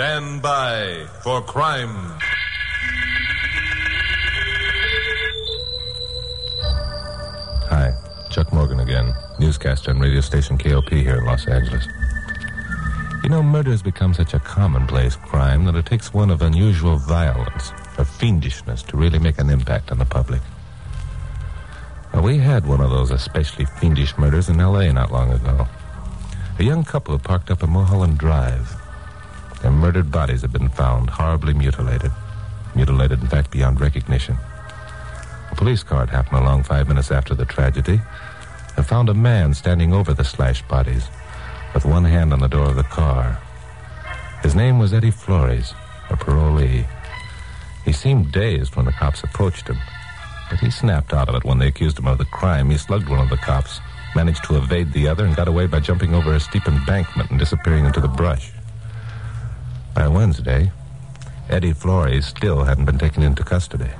Stand by for crime. Hi, Chuck Morgan again, newscaster on radio station KOP here in Los Angeles. You know, murder has become such a commonplace crime that it takes one of unusual violence or fiendishness to really make an impact on the public. We had one of those especially fiendish murders in L.A. not long ago. A young couple parked up a Mulholland Drive. Their murdered bodies had been found, horribly mutilated. Mutilated, in fact, beyond recognition. A police car had happened along five minutes after the tragedy and found a man standing over the slashed bodies with one hand on the door of the car. His name was Eddie Flores, a parolee. He seemed dazed when the cops approached him, but he snapped out of it when they accused him of the crime. He slugged one of the cops, managed to evade the other, and got away by jumping over a steep embankment and disappearing into the brush. By Wednesday, Eddie Flores still hadn't been taken into custody.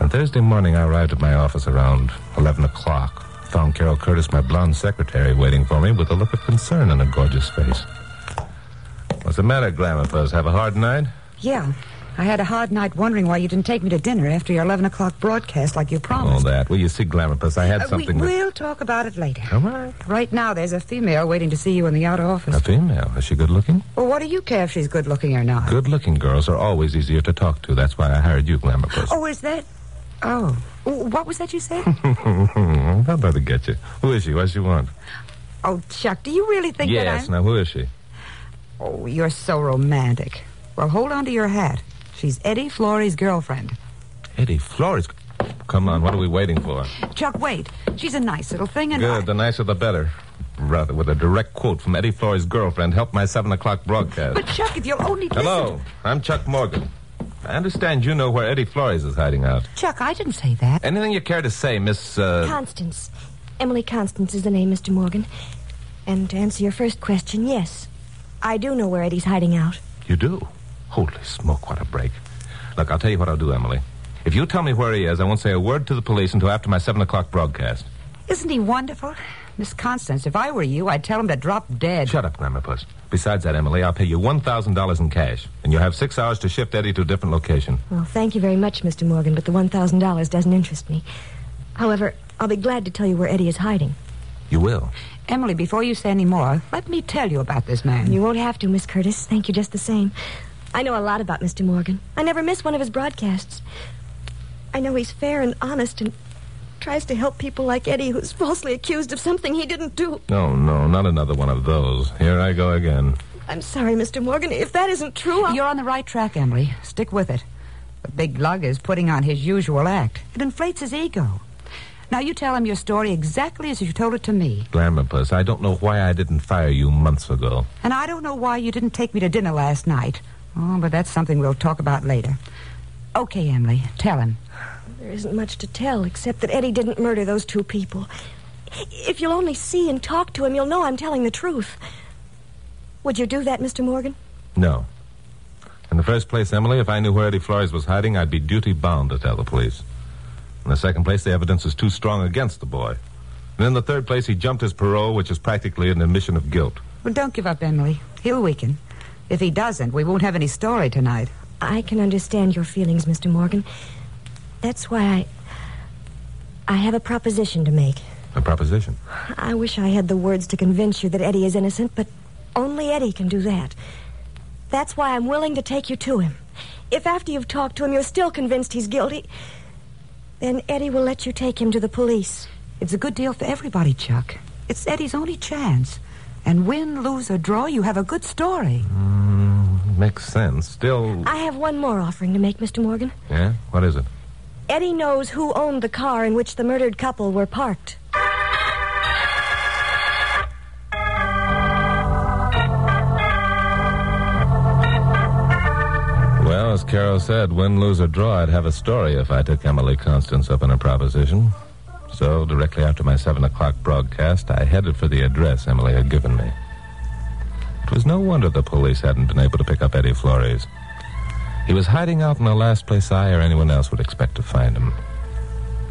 On Thursday morning, I arrived at my office around 11 o'clock. Found Carol Curtis, my blonde secretary, waiting for me with a look of concern on her gorgeous face. What's the matter, Glamour Puss? Have a hard night? Yeah. I had a hard night wondering why you didn't take me to dinner after your 11 o'clock broadcast like you promised. All that. Well, you see, Glamour Puss, I had Uh, we, something that... we'll talk about it later. All right. Right now, there's a female waiting to see you in the outer office. A female. Is she good looking? Well, what do you care if she's good looking or not? Good looking girls are always easier to talk to. That's why I hired you, Glamour Puss. Oh, is that? Oh. What was that you said? I'll better get you. Who is she? What does she want? oh, Chuck, do you really think that yes. Now, who is she? Oh, you're so romantic. Well, hold on to your hat. She's Eddie Flores' girlfriend. Eddie Flores. Come on. What are we waiting for? Chuck, wait. She's a nice little thing, and Good. I- The nicer the better. Rather, with a direct quote from Eddie Flores' girlfriend, help my 7 o'clock broadcast. But Chuck, if you'll only listen Hello. I'm Chuck Morgan. I understand you know where Eddie Flores is hiding out. Chuck, I didn't say that. Anything you care to say, Miss, uh... Constance. Emily Constance is the name, Mr. Morgan. And to answer your first question, yes. I do know where Eddie's hiding out. You do? Holy smoke, what a break. Look, I'll tell you what I'll do, Emily. If you tell me where he is, I won't say a word to the police until after my 7 o'clock broadcast. Isn't he wonderful? Miss Constance, if I were you, I'd tell him to drop dead. Shut up, Glamour Puss. Besides that, Emily, I'll pay you $1,000 in cash, and you'll have six hours to shift Eddie to a different location. Well, thank you very much, Mr. Morgan, but the $1,000 doesn't interest me. However, I'll be glad to tell you where Eddie is hiding. You will. Emily, before you say any more, let me tell you about this man. You won't have to, Miss Curtis. Thank you just the same. I know a lot about Mr. Morgan. I never miss one of his broadcasts. I know he's fair and honest and tries to help people like Eddie who's falsely accused of something he didn't do. No, no, not another one of those. Here I go again. I'm sorry, Mr. Morgan. If that isn't true, I'll... You're on the right track, Emily. Stick with it. The big lug is putting on his usual act. It inflates his ego. Now you tell him your story exactly as you told it to me. Glamourpuss, I don't know why I didn't fire you months ago. And I don't know why you didn't take me to dinner last night. Oh, but that's something we'll talk about later. Okay, Emily, tell him. There isn't much to tell, except that Eddie didn't murder those two people. If you'll only see and talk to him, you'll know I'm telling the truth. Would you do that, Mr. Morgan? No. In the first place, Emily, if I knew where Eddie Flores was hiding, I'd be duty bound to tell the police. In the second place, the evidence is too strong against the boy. And in the third place, he jumped his parole, which is practically an admission of guilt. Well, don't give up, Emily. He'll weaken. If he doesn't, we won't have any story tonight. I can understand your feelings, Mr. Morgan. That's why I. I have a proposition to make. A proposition. I wish I had the words to convince you that Eddie is innocent, but only Eddie can do that. That's why I'm willing to take you to him. If after you've talked to him you're still convinced he's guilty, then Eddie will let you take him to the police. It's a good deal for everybody, Chuck. It's Eddie's only chance. And win, lose, or draw, you have a good story. Mm, makes sense. Still. I have one more offering to make, Mr. Morgan. Yeah? What is it? Eddie knows who owned the car in which the murdered couple were parked. Well, as Carol said, win, lose, or draw, I'd have a story if I took Emily Constance up on a proposition. So, directly after my 7 o'clock broadcast, I headed for the address Emily had given me. It was no wonder the police hadn't been able to pick up Eddie Flores. He was hiding out in the last place I or anyone else would expect to find him.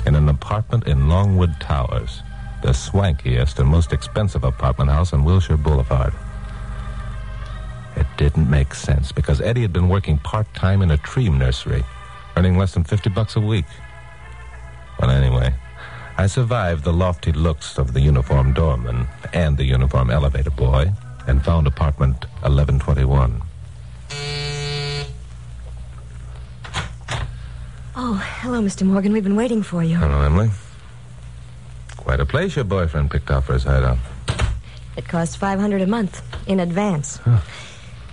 In an apartment in Longwood Towers, the swankiest and most expensive apartment house on Wilshire Boulevard. It didn't make sense because Eddie had been working part time in a tree nursery, earning less than 50 bucks a week. But anyway, I survived the lofty looks of the uniformed doorman and the uniform elevator boy and found apartment 1121. Oh, hello, Mr. Morgan. We've been waiting for you. Hello, Emily. Quite a place your boyfriend picked out for his hideout. It cost 500 a month in advance.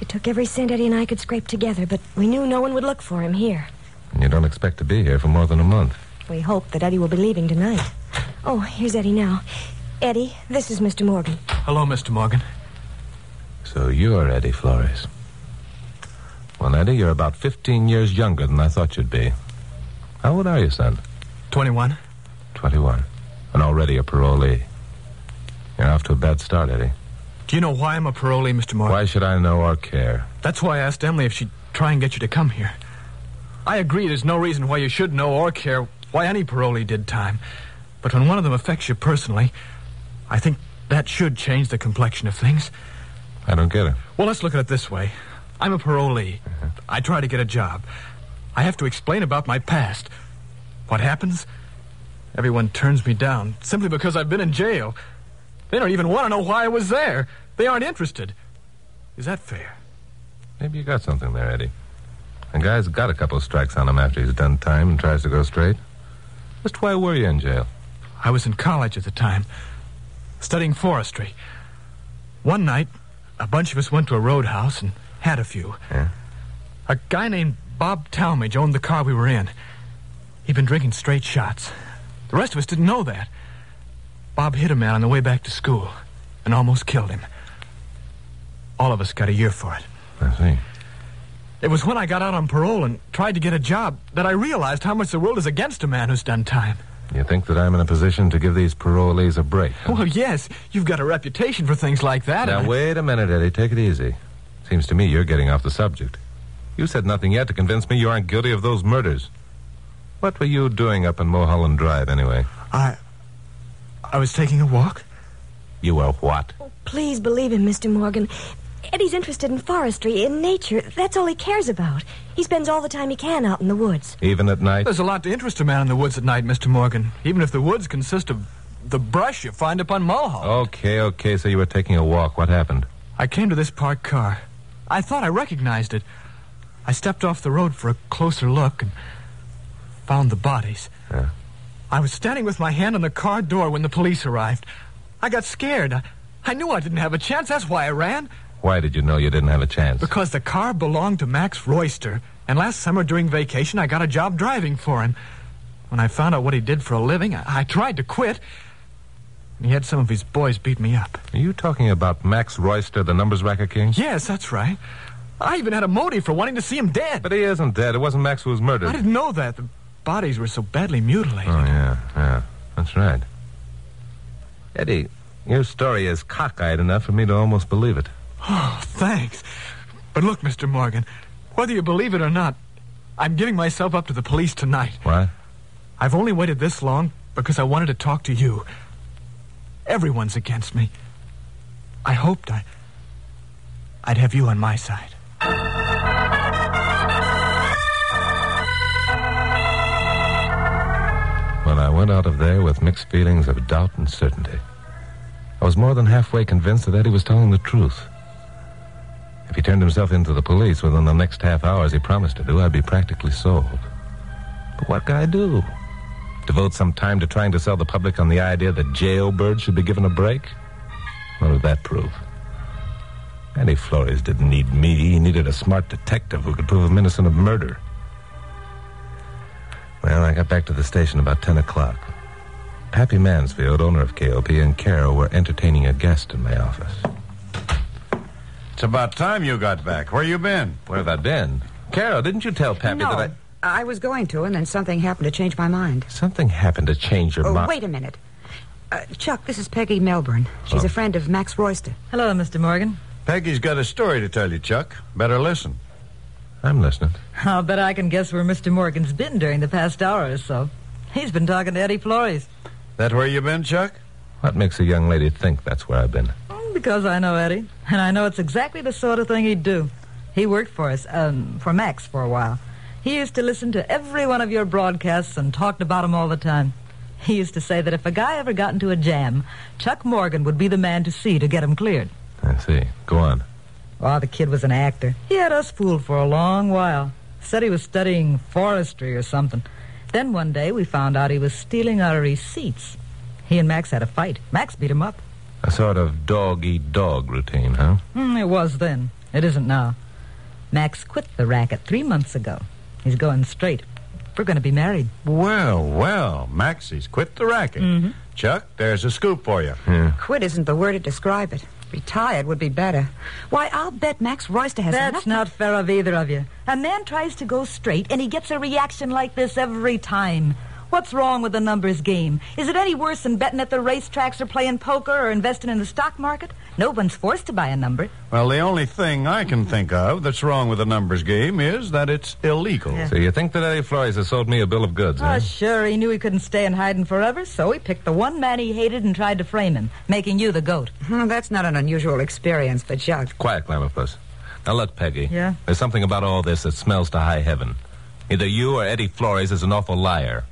It took every cent Eddie and I could scrape together, but we knew no one would look for him here. And you don't expect to be here for more than a month. We hope that Eddie will be leaving tonight. Oh, here's Eddie now. Eddie, this is Mr. Morgan. Hello, Mr. Morgan. So you're Eddie Flores. Well, Eddie, you're about 15 years younger than I thought you'd be. How old are you, son? 21. 21. And already a parolee. You're off to a bad start, Eddie. Do you know why I'm a parolee, Mr. Morgan? Why should I know or care? That's why I asked Emily if she'd try and get you to come here. I agree there's no reason why you should know or care why any parolee did time. But when one of them affects you personally, I think that should change the complexion of things. I don't get it. Well, let's look at it this way. I'm a parolee. Uh-huh. I try to get a job. I have to explain about my past. What happens? Everyone turns me down simply because I've been in jail. They don't even want to know why I was there. They aren't interested. Is that fair? Maybe you got something there, Eddie. A guy's got a couple of strikes on him after he's done time and tries to go straight. Just why were you in jail? I was in college at the time, studying forestry. One night, a bunch of us went to a roadhouse and had a few. Yeah? A guy named Bob Talmage owned the car we were in. He'd been drinking straight shots. The rest of us didn't know that. Bob hit a man on the way back to school and almost killed him. All of us got a year for it. I see. It was when I got out on parole and tried to get a job that I realized how much the world is against a man who's done time. You think that I'm in a position to give these parolees a break? huh? Well, yes, you've got a reputation for things like that. Now, wait a minute, Eddie. Take it easy. Seems to me you're getting off the subject. You said nothing yet to convince me you aren't guilty of those murders. What were you doing up in Mulholland Drive, anyway? I. I was taking a walk. You were what? Oh, please believe him, Mr. Morgan. Eddie's interested in forestry, in nature. That's all he cares about. He spends all the time he can out in the woods. Even at night? There's a lot to interest a man in the woods at night, Mr. Morgan. Even if the woods consist of the brush you find up on Mulholland. Okay, okay, so you were taking a walk. What happened? I came to this parked car. I thought I recognized it. I stepped off the road for a closer look and found the bodies. Yeah. I was standing with my hand on the car door when the police arrived. I got scared. I, I knew I didn't have a chance. That's why I ran. Why did you know you didn't have a chance? Because the car belonged to Max Royster. And last summer during vacation, I got a job driving for him. When I found out what he did for a living, I, I tried to quit. And he had some of his boys beat me up. Are you talking about Max Royster, the numbers racket king? Yes, that's right. I even had a motive for wanting to see him dead. But he isn't dead. It wasn't Max who was murdered. I didn't know that. The bodies were so badly mutilated. Oh, yeah, yeah. That's right. Eddie, your story is cockeyed enough for me to almost believe it. Oh, thanks. But look, Mr. Morgan, whether you believe it or not, I'm giving myself up to the police tonight. What? I've only waited this long because I wanted to talk to you. Everyone's against me. I hoped I. I'd have you on my side. Well, I went out of there with mixed feelings of doubt and certainty. I was more than halfway convinced that Eddie was telling the truth. If he turned himself into the police within the next half hour, as he promised to do, I'd be practically sold. But what could I do? Devote some time to trying to sell the public on the idea that jailbirds should be given a break? What would that prove? Eddie Flores didn't need me. He needed a smart detective who could prove him innocent of murder. Well, I got back to the station about 10 o'clock. Pappy Mansfield, owner of KOP, and Carol were entertaining a guest in my office. It's about time you got back. Where you been? Where have I been? Carol, didn't you tell Pappy no, that I... I was going to, and then something happened to change my mind. Something happened to change your Oh, mind. wait a minute. Uh, Chuck, this is Peggy Melbourne. She's Oh. a friend of Max Royster. Hello, Mr. Morgan. Peggy's got a story to tell you, Chuck. Better listen. I'm listening. I'll bet I can guess where Mr. Morgan's been during the past hour or so. He's been talking to Eddie Flores. That where you been, Chuck? What makes a young lady think that's where I've been? Because I know Eddie, and I know it's exactly the sort of thing he'd do. He worked for us, um, for Max for a while. He used to listen to every one of your broadcasts and talked about 'em all the time. He used to say that if a guy ever got into a jam, Chuck Morgan would be the man to see to get him cleared. I see. Go on. Oh, the kid was an actor. He had us fooled for a long while. Said he was studying forestry or something. Then one day we found out he was stealing our receipts. He and Max had a fight. Max beat him up. A sort of dog eat dog routine, huh? Hmm, it was then. It isn't now. Max quit the racket three months ago. He's going straight. We're going to be married. Well, well, Maxie's quit the racket. Mm-hmm. Chuck, there's a scoop for you. Quit isn't the word to describe it. Retired would be better. Why, I'll bet Max Royster has That's enough- not fair of either of you. A man tries to go straight, and he gets a reaction like this every time. What's wrong with the numbers game? Is it any worse than betting at the racetracks or playing poker or investing in the stock market? No one's forced to buy a number. Well, the only thing I can think of that's wrong with the numbers game is that it's illegal. Yeah. So you think that Eddie Flores has sold me a bill of goods, Oh, huh? sure, he knew he couldn't stay in hiding forever, so he picked the one man he hated and tried to frame him, making you the goat. Hmm, That's not an unusual experience for Chuck. Quiet, Glamourpuss. Now look, Peggy. Yeah? There's something about all this that smells to high heaven. Either you or Eddie Flores is an awful liar.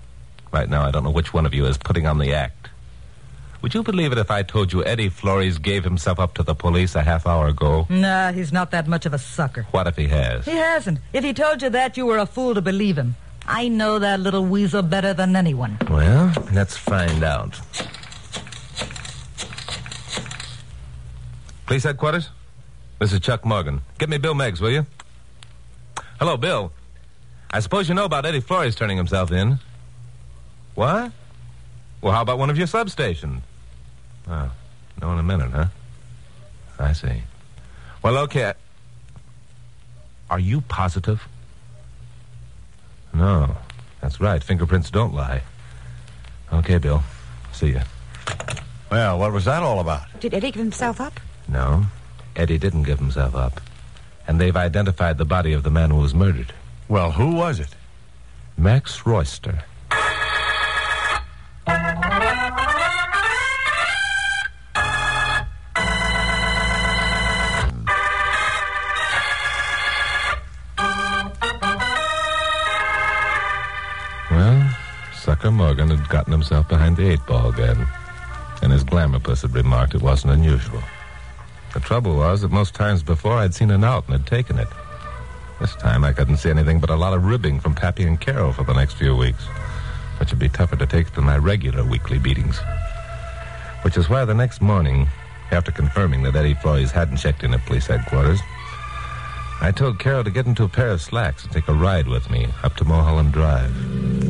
Right now, I don't know which one of you is putting on the act. Would you believe it if I told you Eddie Flores gave himself up to the police a half hour ago? Nah, he's not that much of a sucker. What if he has? He hasn't. If he told you that, you were a fool to believe him. I know that little weasel better than anyone. Well, let's find out. Police headquarters? This is Chuck Morgan. Get me Bill Meggs, will you? Hello, Bill. I suppose you know about Eddie Flores turning himself in. What? Well, how about one of your substations? Ah, oh, no in a minute, huh? I see. Well, okay. Are you positive? No. That's right. Fingerprints don't lie. Okay, Bill. See you. Well, what was that all about? Did Eddie give himself up? No, Eddie didn't give himself up. And they've identified the body of the man who was murdered. Well, who was it? Max Royster. Gotten himself behind the eight ball again. And his glamourpuss had remarked it wasn't unusual. The trouble was that most times before I'd seen it out and had taken it. This time I couldn't see anything but a lot of ribbing from Pappy and Carol for the next few weeks, which would be tougher to take than my regular weekly beatings. Which is why the next morning, after confirming that Eddie Flores hadn't checked in at police headquarters, I told Carol to get into a pair of slacks and take a ride with me up to Mulholland Drive.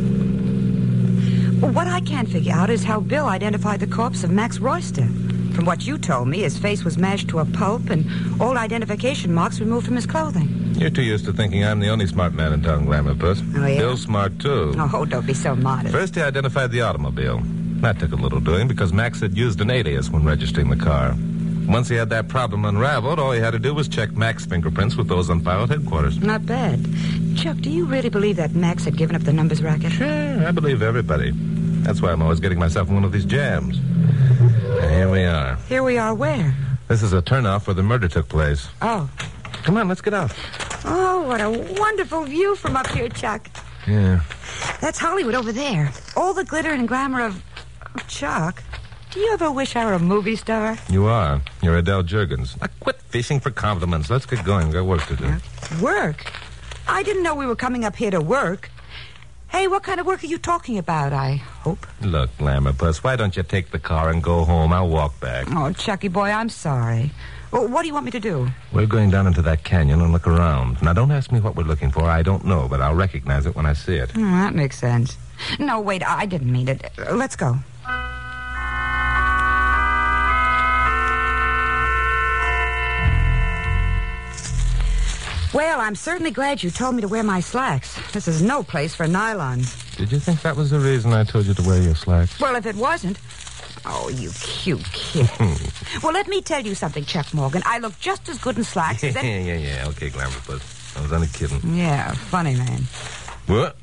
What I can't figure out is how Bill identified the corpse of Max Royster. From what you told me, his face was mashed to a pulp and all identification marks removed from his clothing. You're too used to thinking I'm the only smart man in town, Glamourpuss. Oh, yeah? Bill's smart, too. Oh, don't be so modest. First, he identified the automobile. That took a little doing because Max had used an alias when registering the car. Once he had that problem unraveled, all he had to do was check Max's fingerprints with those on file at headquarters. Not bad. Chuck, do you really believe that Max had given up the numbers racket? Sure, I believe everybody. That's why I'm always getting myself in one of these jams. And here we are. Here we are where? This is a turnoff where the murder took place. Oh. Come on, let's get out. Oh, what a wonderful view from up here, Chuck. Yeah. That's Hollywood over there. All the glitter and glamour of. of Chuck. Do you ever wish I were a movie star? You are. You're Adele Jergens. Now quit fishing for compliments. Let's get going. We've got work to do. Work? I didn't know we were coming up here to work. Hey, what kind of work are you talking about, I hope? Look, Glamourpuss, why don't you take the car and go home? I'll walk back. Oh, Chucky boy, I'm sorry. Well, what do you want me to do? We're going down into that canyon and look around. Now, don't ask me what we're looking for. I don't know, but I'll recognize it when I see it. Hmm, that makes sense. No, wait, I didn't mean it. Uh, Let's go. Well, I'm certainly glad you told me to wear my slacks. This is no place for nylons. Did you think that was the reason I told you to wear your slacks? Well, if it wasn't. Oh, you cute kid. well, let me tell you something, Chuck Morgan. I look just as good in slacks as yeah, any. yeah, yeah. Okay, Glamourpuss. I was only kidding. yeah, funny man. What?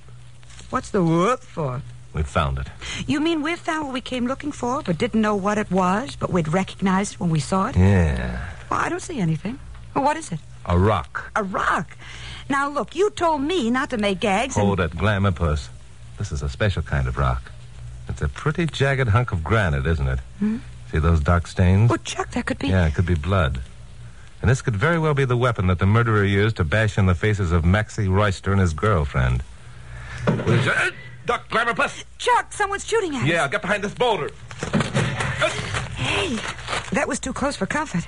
What's the whoop for? We found it. You mean we found what we came looking for, but didn't know what it was, but we'd recognize it when we saw it? Yeah. Well, I don't see anything. Well, what is it? A rock. A rock. Now, look, you told me not to make gags. and- Hold it, Glamour Puss. This is a special kind of rock. It's a pretty jagged hunk of granite, isn't it? Hmm? See those dark stains? Oh, Chuck, that could be. Yeah, it could be blood. And this could very well be the weapon that the murderer used to bash in the faces of Maxie Royster and his girlfriend. It? Duck, Glamour Puss! Chuck, someone's shooting at us. Yeah, get behind this boulder. Hey, that was too close for comfort.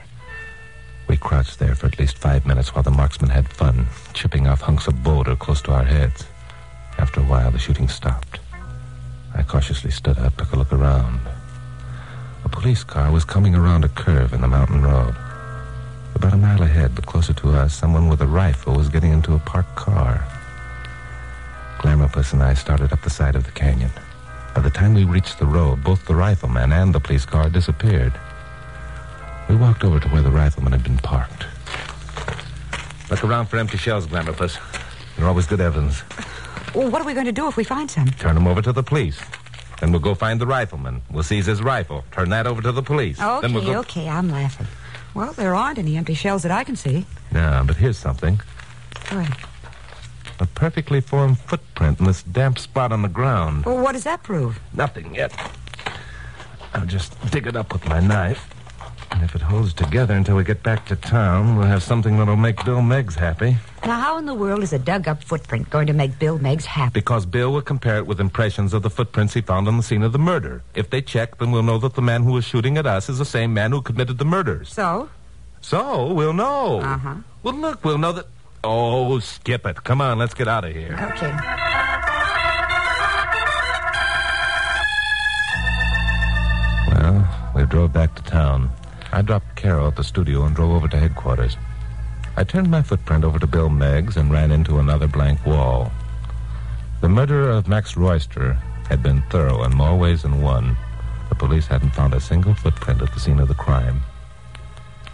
We crouched there for at least five minutes while the marksman had fun, chipping off hunks of boulder close to our heads. After a while, the shooting stopped. I cautiously stood up, took a look around. A police car was coming around a curve in the mountain road. About a mile ahead, but closer to us, someone with a rifle was getting into a parked car. Glamourpuss and I started up the side of the canyon. By the time we reached the road, both the rifleman and the police car disappeared. We walked over to where the rifleman had been parked. Look around for empty shells, Glamourpuss. They're always good evidence. Well, what are we going to do if we find some? Turn them over to the police. Then we'll go find the rifleman. We'll seize his rifle. Turn that over to the police. Okay, then we'll go... okay, I'm laughing. Well, there aren't any empty shells that I can see. No, but here's something. What? A perfectly formed footprint in this damp spot on the ground. Well, what does that prove? Nothing yet. I'll just dig it up with my knife. And if it holds together until we get back to town, we'll have something that'll make Bill Meggs happy. Now, how in the world is a dug-up footprint going to make Bill Meggs happy? Because Bill will compare it with impressions of the footprints he found on the scene of the murder. If they check, then we'll know that the man who was shooting at us is the same man who committed the murders. So? So, we'll know. Uh-huh. Well, look, we'll know that. Oh, skip it. Come on, let's get out of here. Okay. Well, we drove back to town. I dropped Carol at the studio and drove over to headquarters. I turned my footprint over to Bill Meggs and ran into another blank wall. The murderer of Max Royster had been thorough in more ways than one. The police hadn't found a single footprint at the scene of the crime.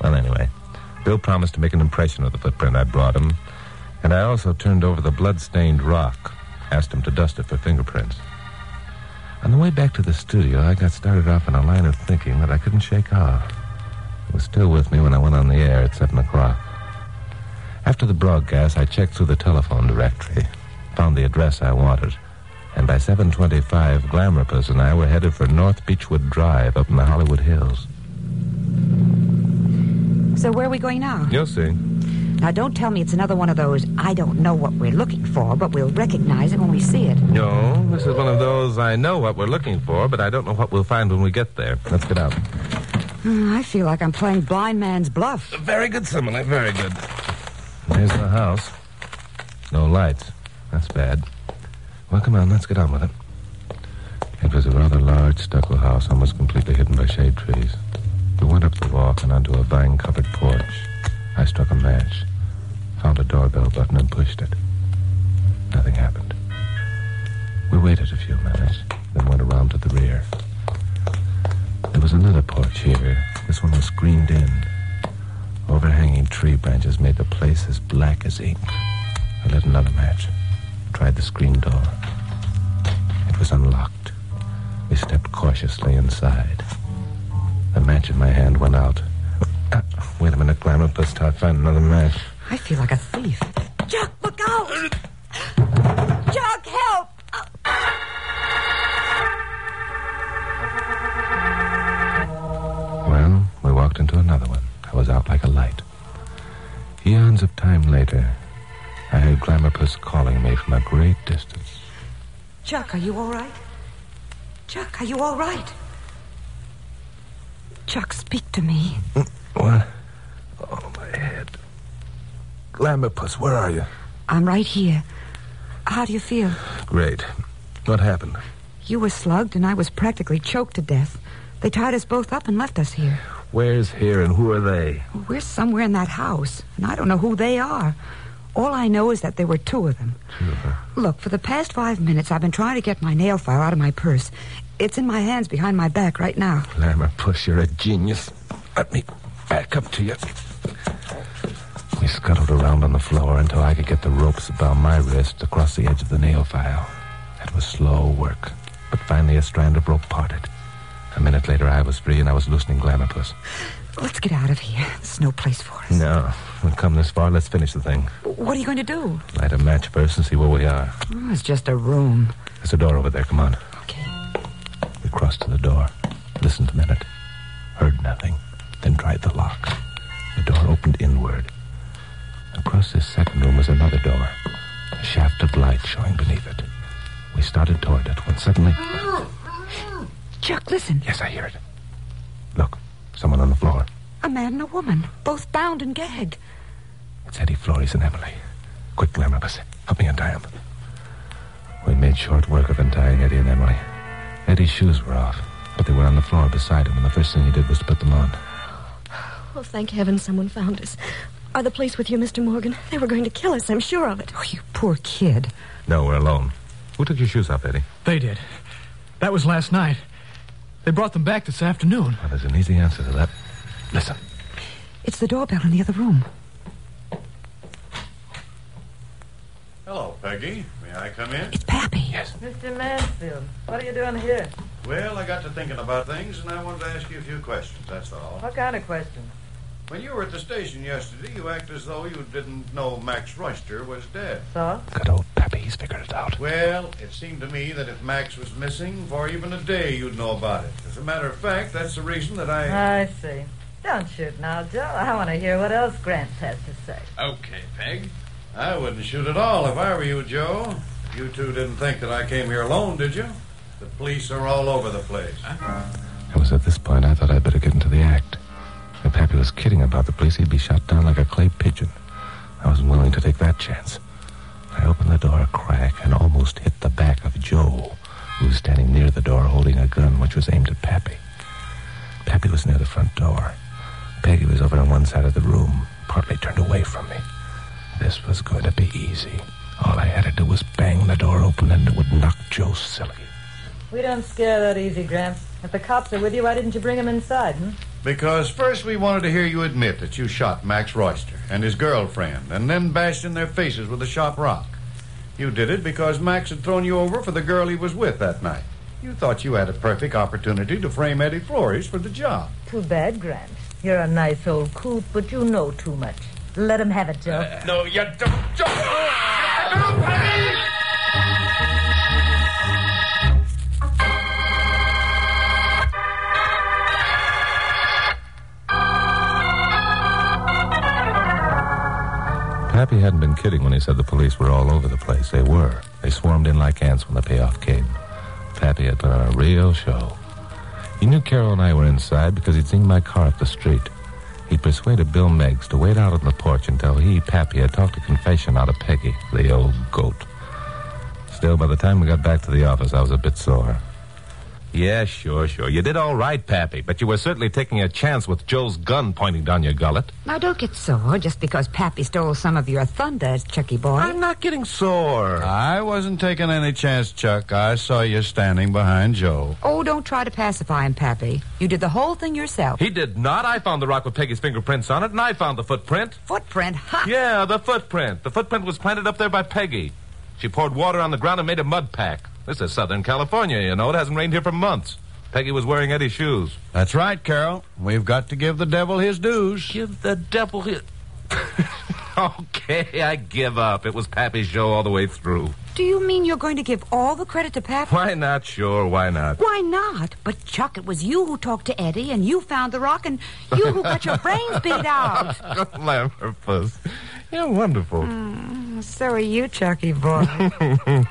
Well, anyway, Bill promised to make an impression of the footprint I brought him, and I also turned over the blood-stained rock, asked him to dust it for fingerprints. On the way back to the studio, I got started off on a line of thinking that I couldn't shake off. It was still with me when I went on the air at 7 o'clock. After the broadcast, I checked through the telephone directory, found the address I wanted, and by 7.25, Glamourpuss and I were headed for North Beechwood Drive up in the Hollywood Hills. So where are we going now? You'll see. Now, don't tell me it's another one of those I don't know what we're looking for, but we'll recognize it when we see it. No, this is one of those I know what we're looking for, but I don't know what we'll find when we get there. Let's get out. Hmm, I feel like I'm playing blind man's bluff. Very good, Simile. Very good. There's the house. No lights. That's bad. Well, come on, let's get on with it. It was a rather large stucco house, almost completely hidden by shade trees. We went up the walk and onto a vine-covered porch. I struck a match, found a doorbell button, and pushed it. Nothing happened. We waited a few minutes, then went around to the rear. There was another porch here. This one was screened in. Overhanging tree branches made the place as black as ink. I lit another match. Tried the screen door. It was unlocked. We stepped cautiously inside. The match in my hand went out. Uh, wait a minute, Glamour. Let's start find another match. I feel like a thief. Chuck, look out! Another one. I was out like a light. Eons of time later, I heard Glamourpuss calling me from a great distance. Chuck, are you all right? Chuck, are you all right? Chuck, speak to me. Mm, what? Oh, my head. Glamourpuss, where are you? I'm right here. How do you feel? Great. What happened? You were slugged, and I was practically choked to death. They tied us both up and left us here. Where's here and who are they? We're somewhere in that house, and I don't know who they are. All I know is that there were two of them. Look, for the past five minutes, I've been trying to get my nail file out of my purse. It's in my hands behind my back right now. Glamourpuss, you're a genius. Let me back up to you. We scuttled around on the floor until I could get the ropes about my wrists across the edge of the nail file. It was slow work. But finally, a strand of rope parted. A minute later, I was free and I was loosening Glamourpuss. Let's get out of here. There's no place for us. No, we've come this far. Let's finish the thing. What are you going to do? Light a match first and see where we are. Oh, it's just a room. There's a door over there. Come on. Okay. We crossed to the door, listened a minute, heard nothing, then tried the lock. The door opened inward. Across this second room was another door, a shaft of light showing beneath it. We started toward it when suddenly. Oh, Chuck, listen. Yes, I hear it. Look, someone on the floor. A man and a woman, both bound and gagged. It's Eddie Flores and Emily. Quick, Glamourpuss, help me untie them. We made short work of untying Eddie and Emily. Eddie's shoes were off, but they were on the floor beside him, and the first thing he did was to put them on. Oh, thank heaven someone found us. Are the police with you, Mr. Morgan? They were going to kill us, I'm sure of it. Oh, you poor kid. No, we're alone. Who took your shoes off, Eddie? They did. That was last night. They brought them back this afternoon. Well, there's an easy answer to that. Listen. It's the doorbell in the other room. Hello, Peggy. May I come in? It's Pappy. Yes. Mr. Mansfield, what are you doing here? Well, I got to thinking about things, and I wanted to ask you a few questions, that's all. What kind of questions? When you were at the station yesterday, you acted as though you didn't know Max Royster was dead. So? Good old Pappy, he's figured it out. Well, it seemed to me that if Max was missing for even a day, you'd know about it. As a matter of fact, that's the reason that I. I see. Don't shoot now, Joe. I want to hear what else Grant has to say. Okay, Peg. I wouldn't shoot at all if I were you, Joe. You two didn't think that I came here alone, did you? The police are all over the place. It was at this point I thought I'd better get into the act. If Pappy was kidding about the police, he'd be shot down like a clay pigeon. I wasn't willing to take that chance. I opened the door a crack and almost hit the back of Joe, who was standing near the door holding a gun which was aimed at Pappy. Pappy was near the front door. Peggy was over on one side of the room, partly turned away from me. This was going to be easy. All I had to do was bang the door open and it would knock Joe silly. We don't scare that easy, Grant. If the cops are with you, why didn't you bring them inside, hmm? Because first we wanted to hear you admit that you shot Max Royster and his girlfriend, and then bashed in their faces with a sharp rock. You did it because Max had thrown you over for the girl he was with that night. You thought you had a perfect opportunity to frame Eddie Flores for the job. Too bad, Grant. You're a nice old coot, but you know too much. Let him have it, Joe. Uh, no, you don't. Ah! Pappy hadn't been kidding when he said the police were all over the place. They were. They swarmed in like ants when the payoff came. Pappy had put on a real show. He knew Carol and I were inside because he'd seen my car up the street. He persuaded Bill Meggs to wait out on the porch until he, Pappy, had talked a confession out of Peggy, the old goat. Still, by the time we got back to the office, I was a bit sore. Yeah, sure, sure. You did all right, Pappy, but you were certainly taking a chance with Joe's gun pointing down your gullet. Now, don't get sore just because Pappy stole some of your thunder, Chucky boy. I'm not getting sore. I wasn't taking any chance, Chuck. I saw you standing behind Joe. Oh, don't try to pacify him, Pappy. You did the whole thing yourself. He did not. I found the rock with Peggy's fingerprints on it, and I found the footprint. Footprint, ha! Yeah, the footprint. The footprint was planted up there by Peggy. She poured water on the ground and made a mud pack. This is Southern California, you know. It hasn't rained here for months. Peggy was wearing Eddie's shoes. That's right, Carol. We've got to give the devil his dues. Give the devil his. okay, I give up. It was Pappy's show all the way through. Do you mean you're going to give all the credit to Pappy? Why not? Sure, why not? Why not? But, Chuck, it was you who talked to Eddie, and you found the rock, and you who got your brains beat out. Glamourpuss. You're wonderful. Mm, so are you, Chucky boy.